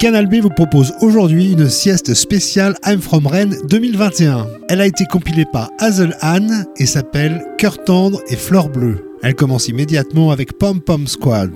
Canal B vous propose aujourd'hui une sieste spéciale I'm From Rennes 2021. Elle a été compilée par Hazel Anne et s'appelle Cœur tendre et fleur bleue. Elle commence immédiatement avec Pom Pom Squad.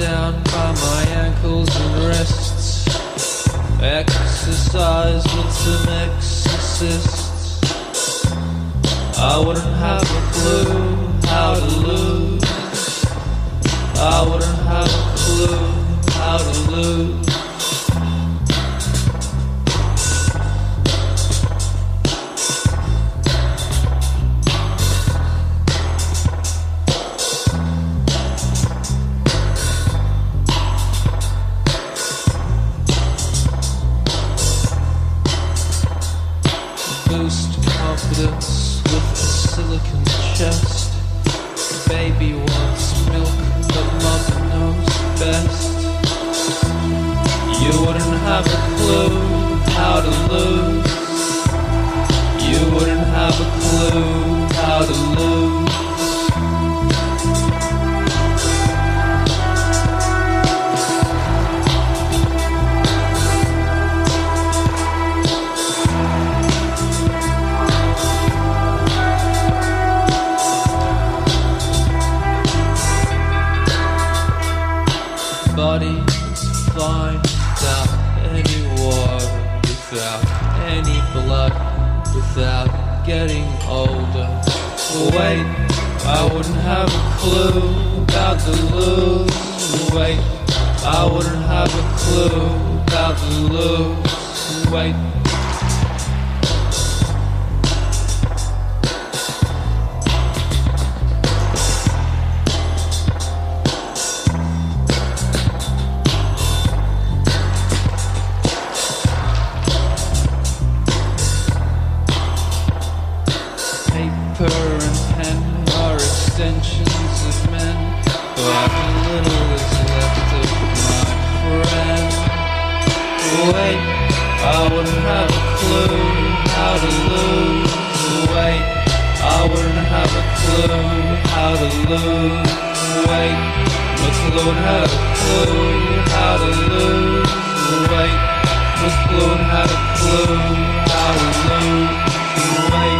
Down by my ankles and wrists. Exercise with some exorcists. I wouldn't have a clue how to lose. I wouldn't have a clue how to lose. I wouldn't have a clue about the lose. Wait. To lose. Wait, I wouldn't have a clue how to lose. Wait, McLuhan had a clue how to lose. Wait, McLuhan had a clue how to lose. Wait.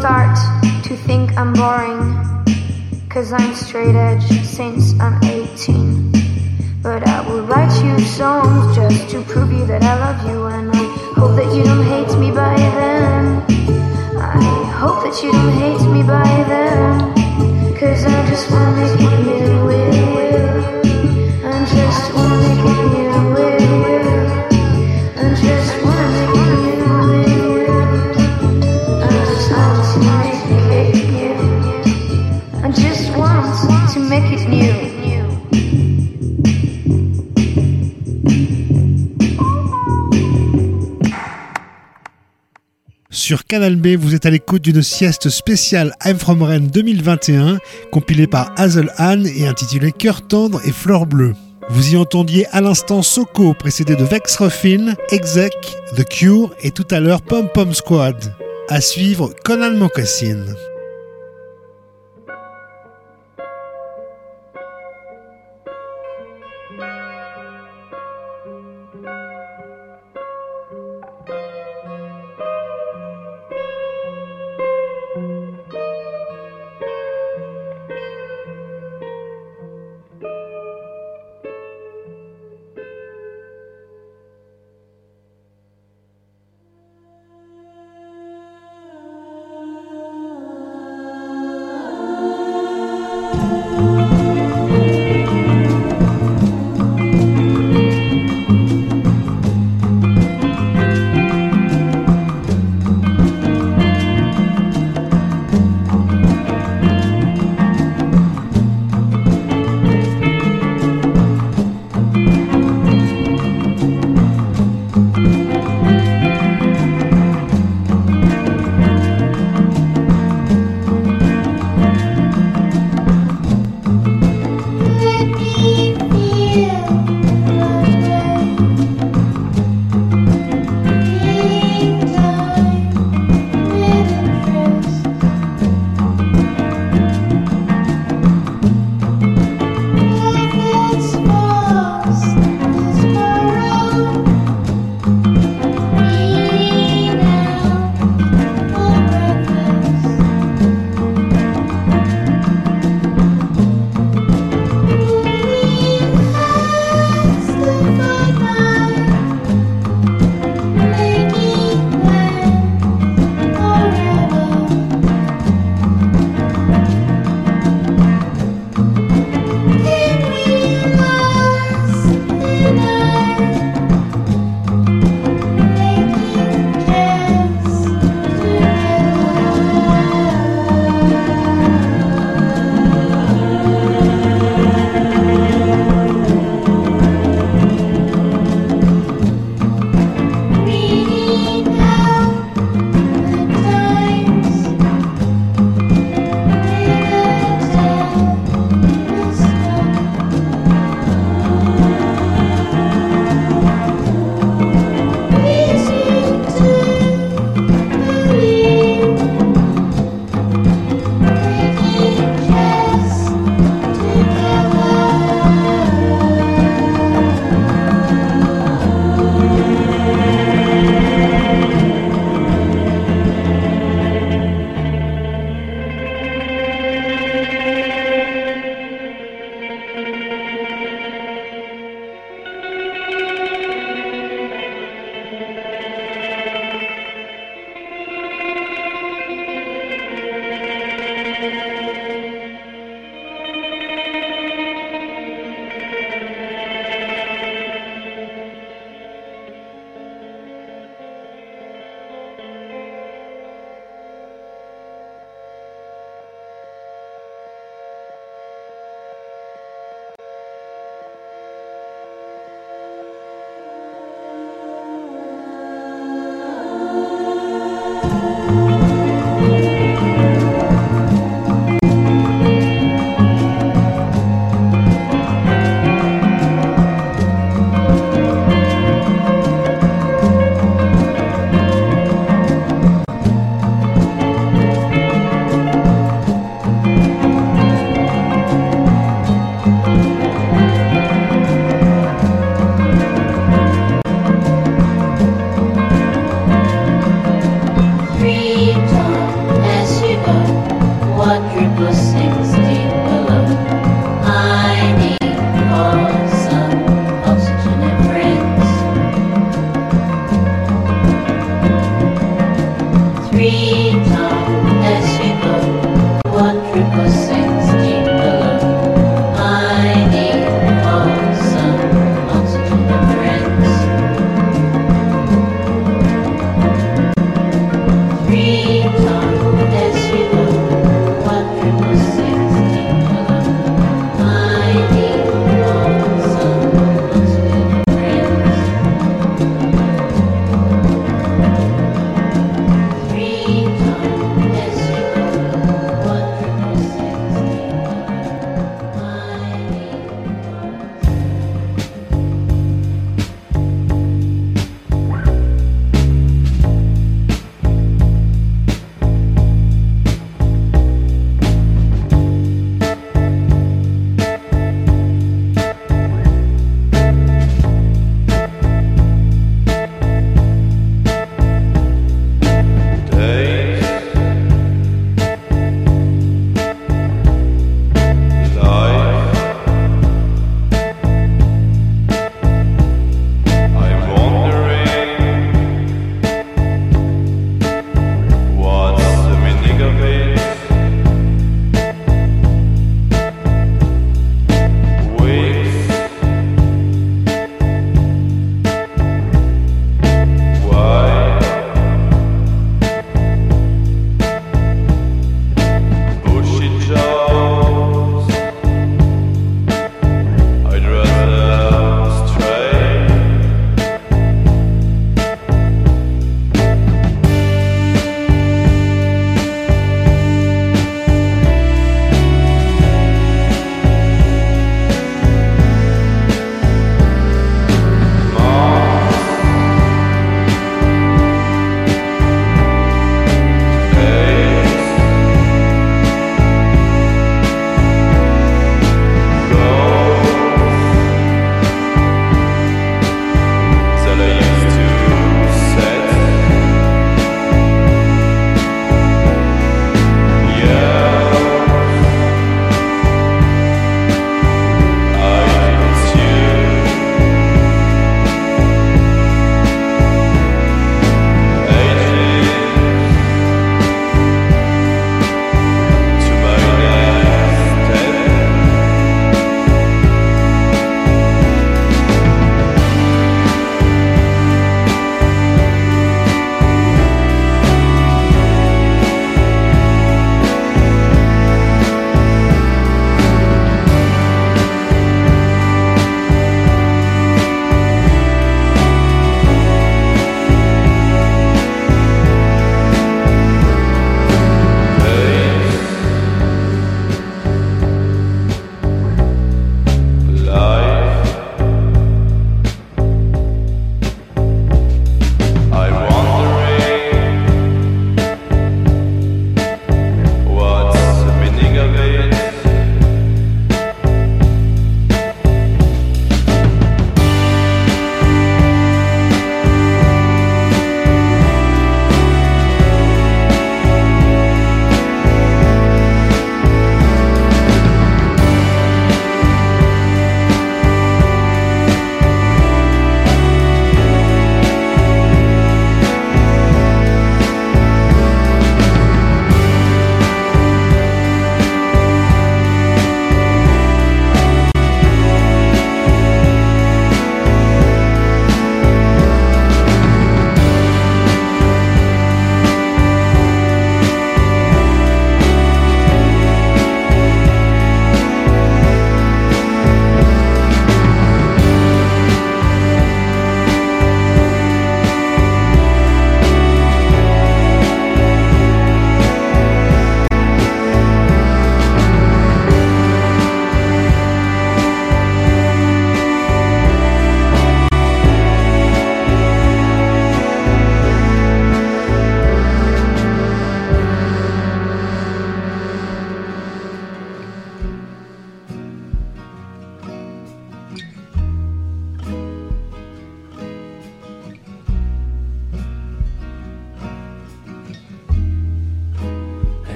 Start to think I'm boring. Cause I'm straight edge since I'm songs just to prove you that I love you. And I hope that you don't hate me by then. I hope that you don't hate me by then. Cause I just wanna with you. Sur Canal B, vous êtes à l'écoute d'une sieste spéciale I'm From Rennes 2021, compilée par Hazel Anne et intitulée Cœur tendre et fleurs bleues. Vous y entendiez à l'instant Soko, précédé de Vex Ruffin, Exec, The Cure et tout à l'heure Pom Pom Squad. À suivre Conan Mocassin.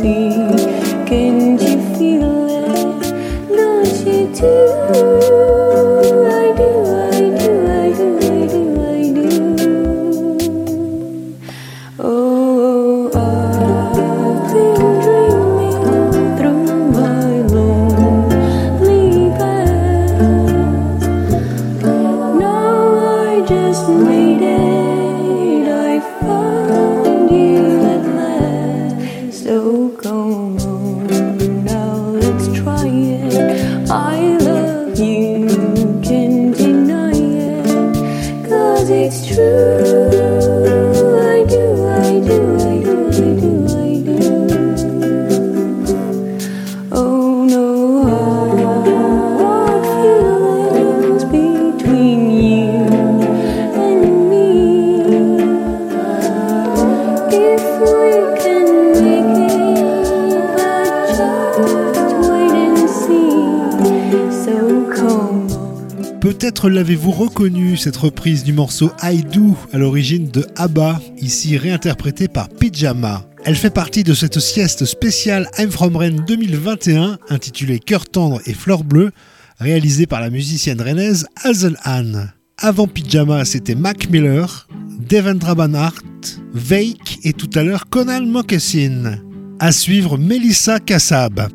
see. reconnu cette reprise du morceau I Do à l'origine de ABBA, ici réinterprétée par Pyjama. Elle fait partie de cette sieste spéciale I'm From Rennes 2021 intitulée Cœur tendre et fleur bleue, réalisée par la musicienne rennaise Hazel Hahn. Avant Pyjama, c'était Mac Miller, Devendra Banhart, Veik et tout à l'heure Conan Moccasin. À suivre Melissa Kassab.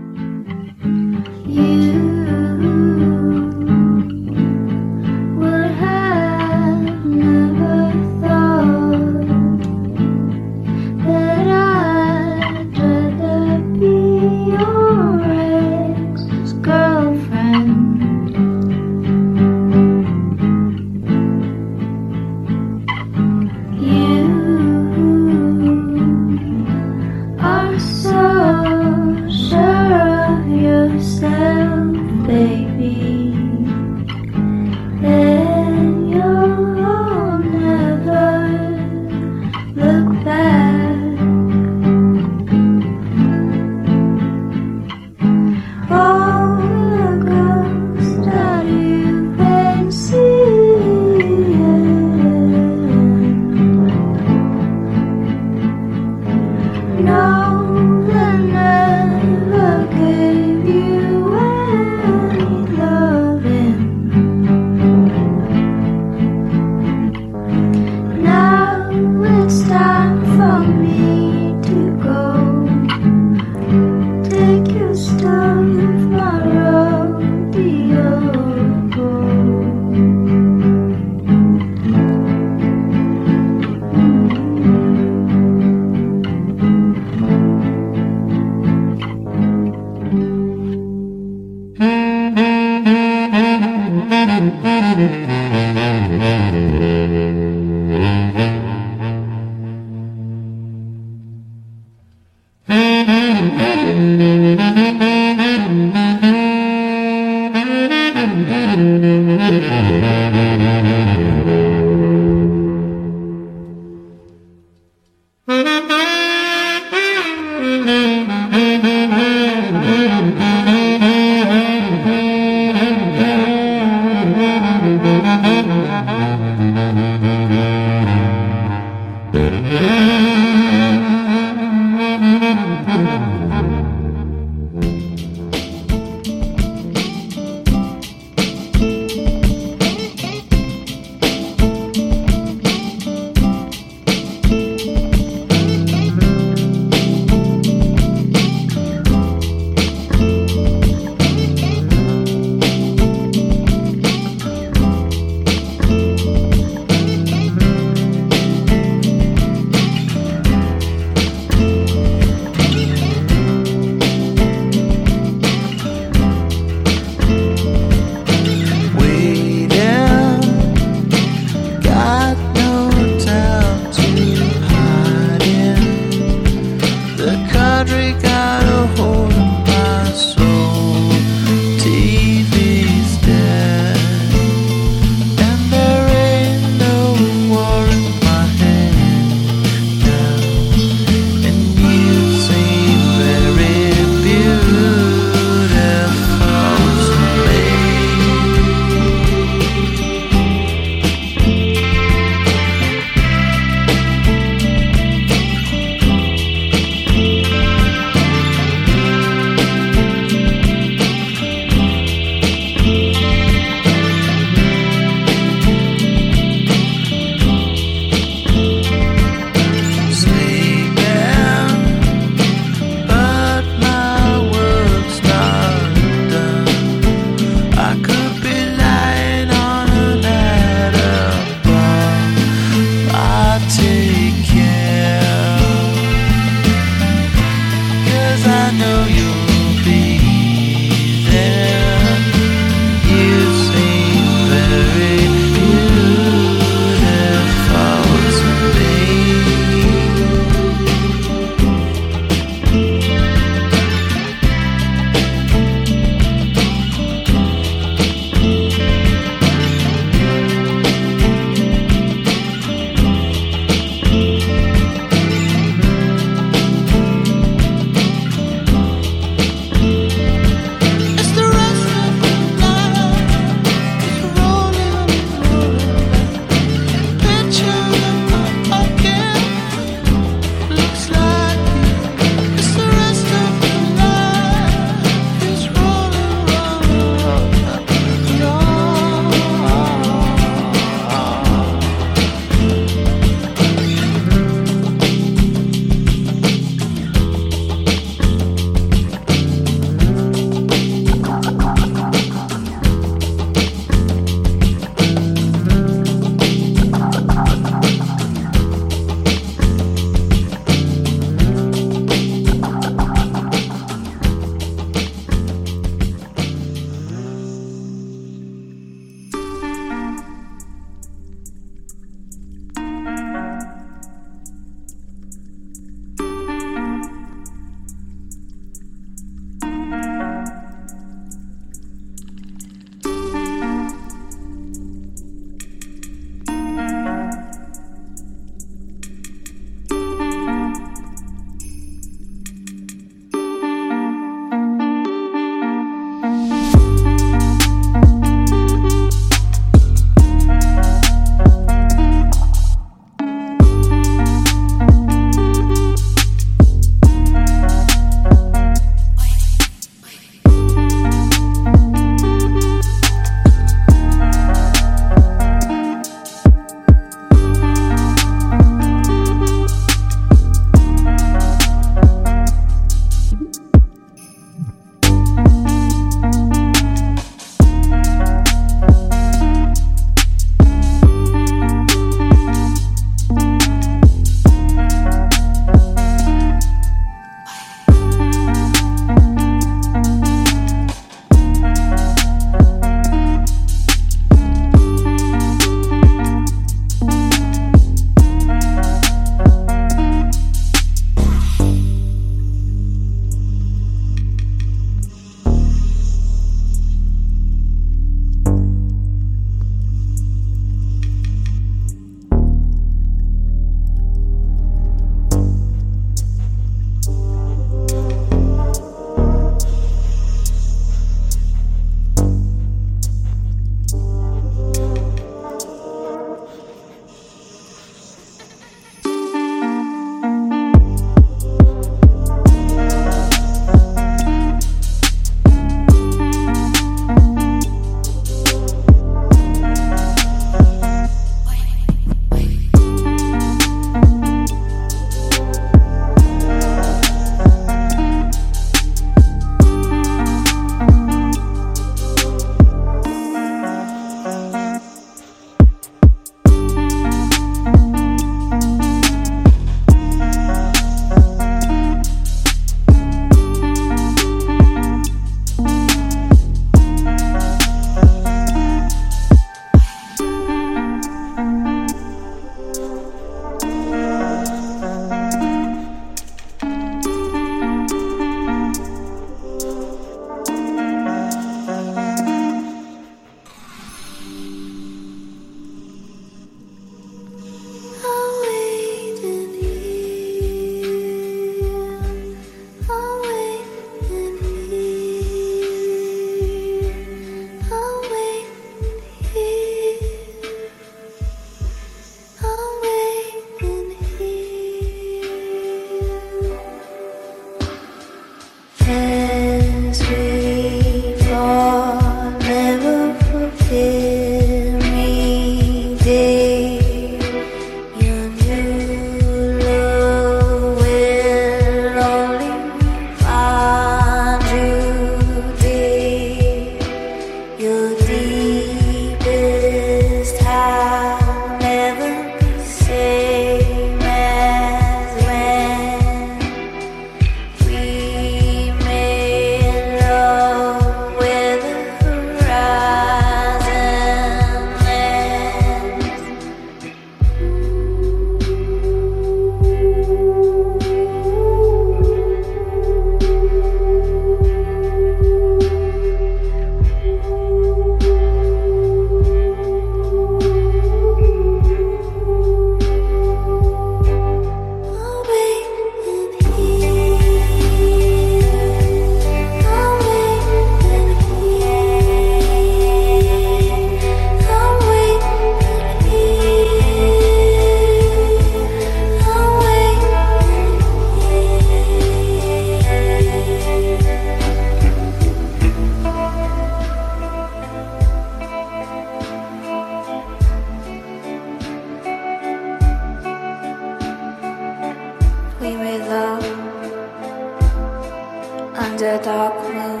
A dark moon.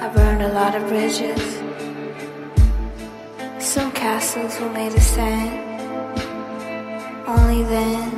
I burned a lot of bridges. Some castles were made of sand. Only then.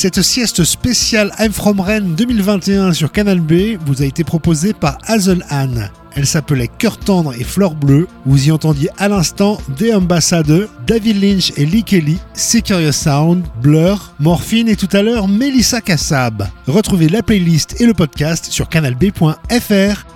Cette sieste spéciale I'm From Rennes 2021 sur Canal B vous a été proposée par Hazel Anne. Elle s'appelait Cœur tendre et Fleur bleue. Vous y entendiez à l'instant des Ambassadeurs, David Lynch et Lee Kelly, Securious Sound, Blur, Morphine et tout à l'heure Melissa Kassab. Retrouvez la playlist et le podcast sur canalb.fr.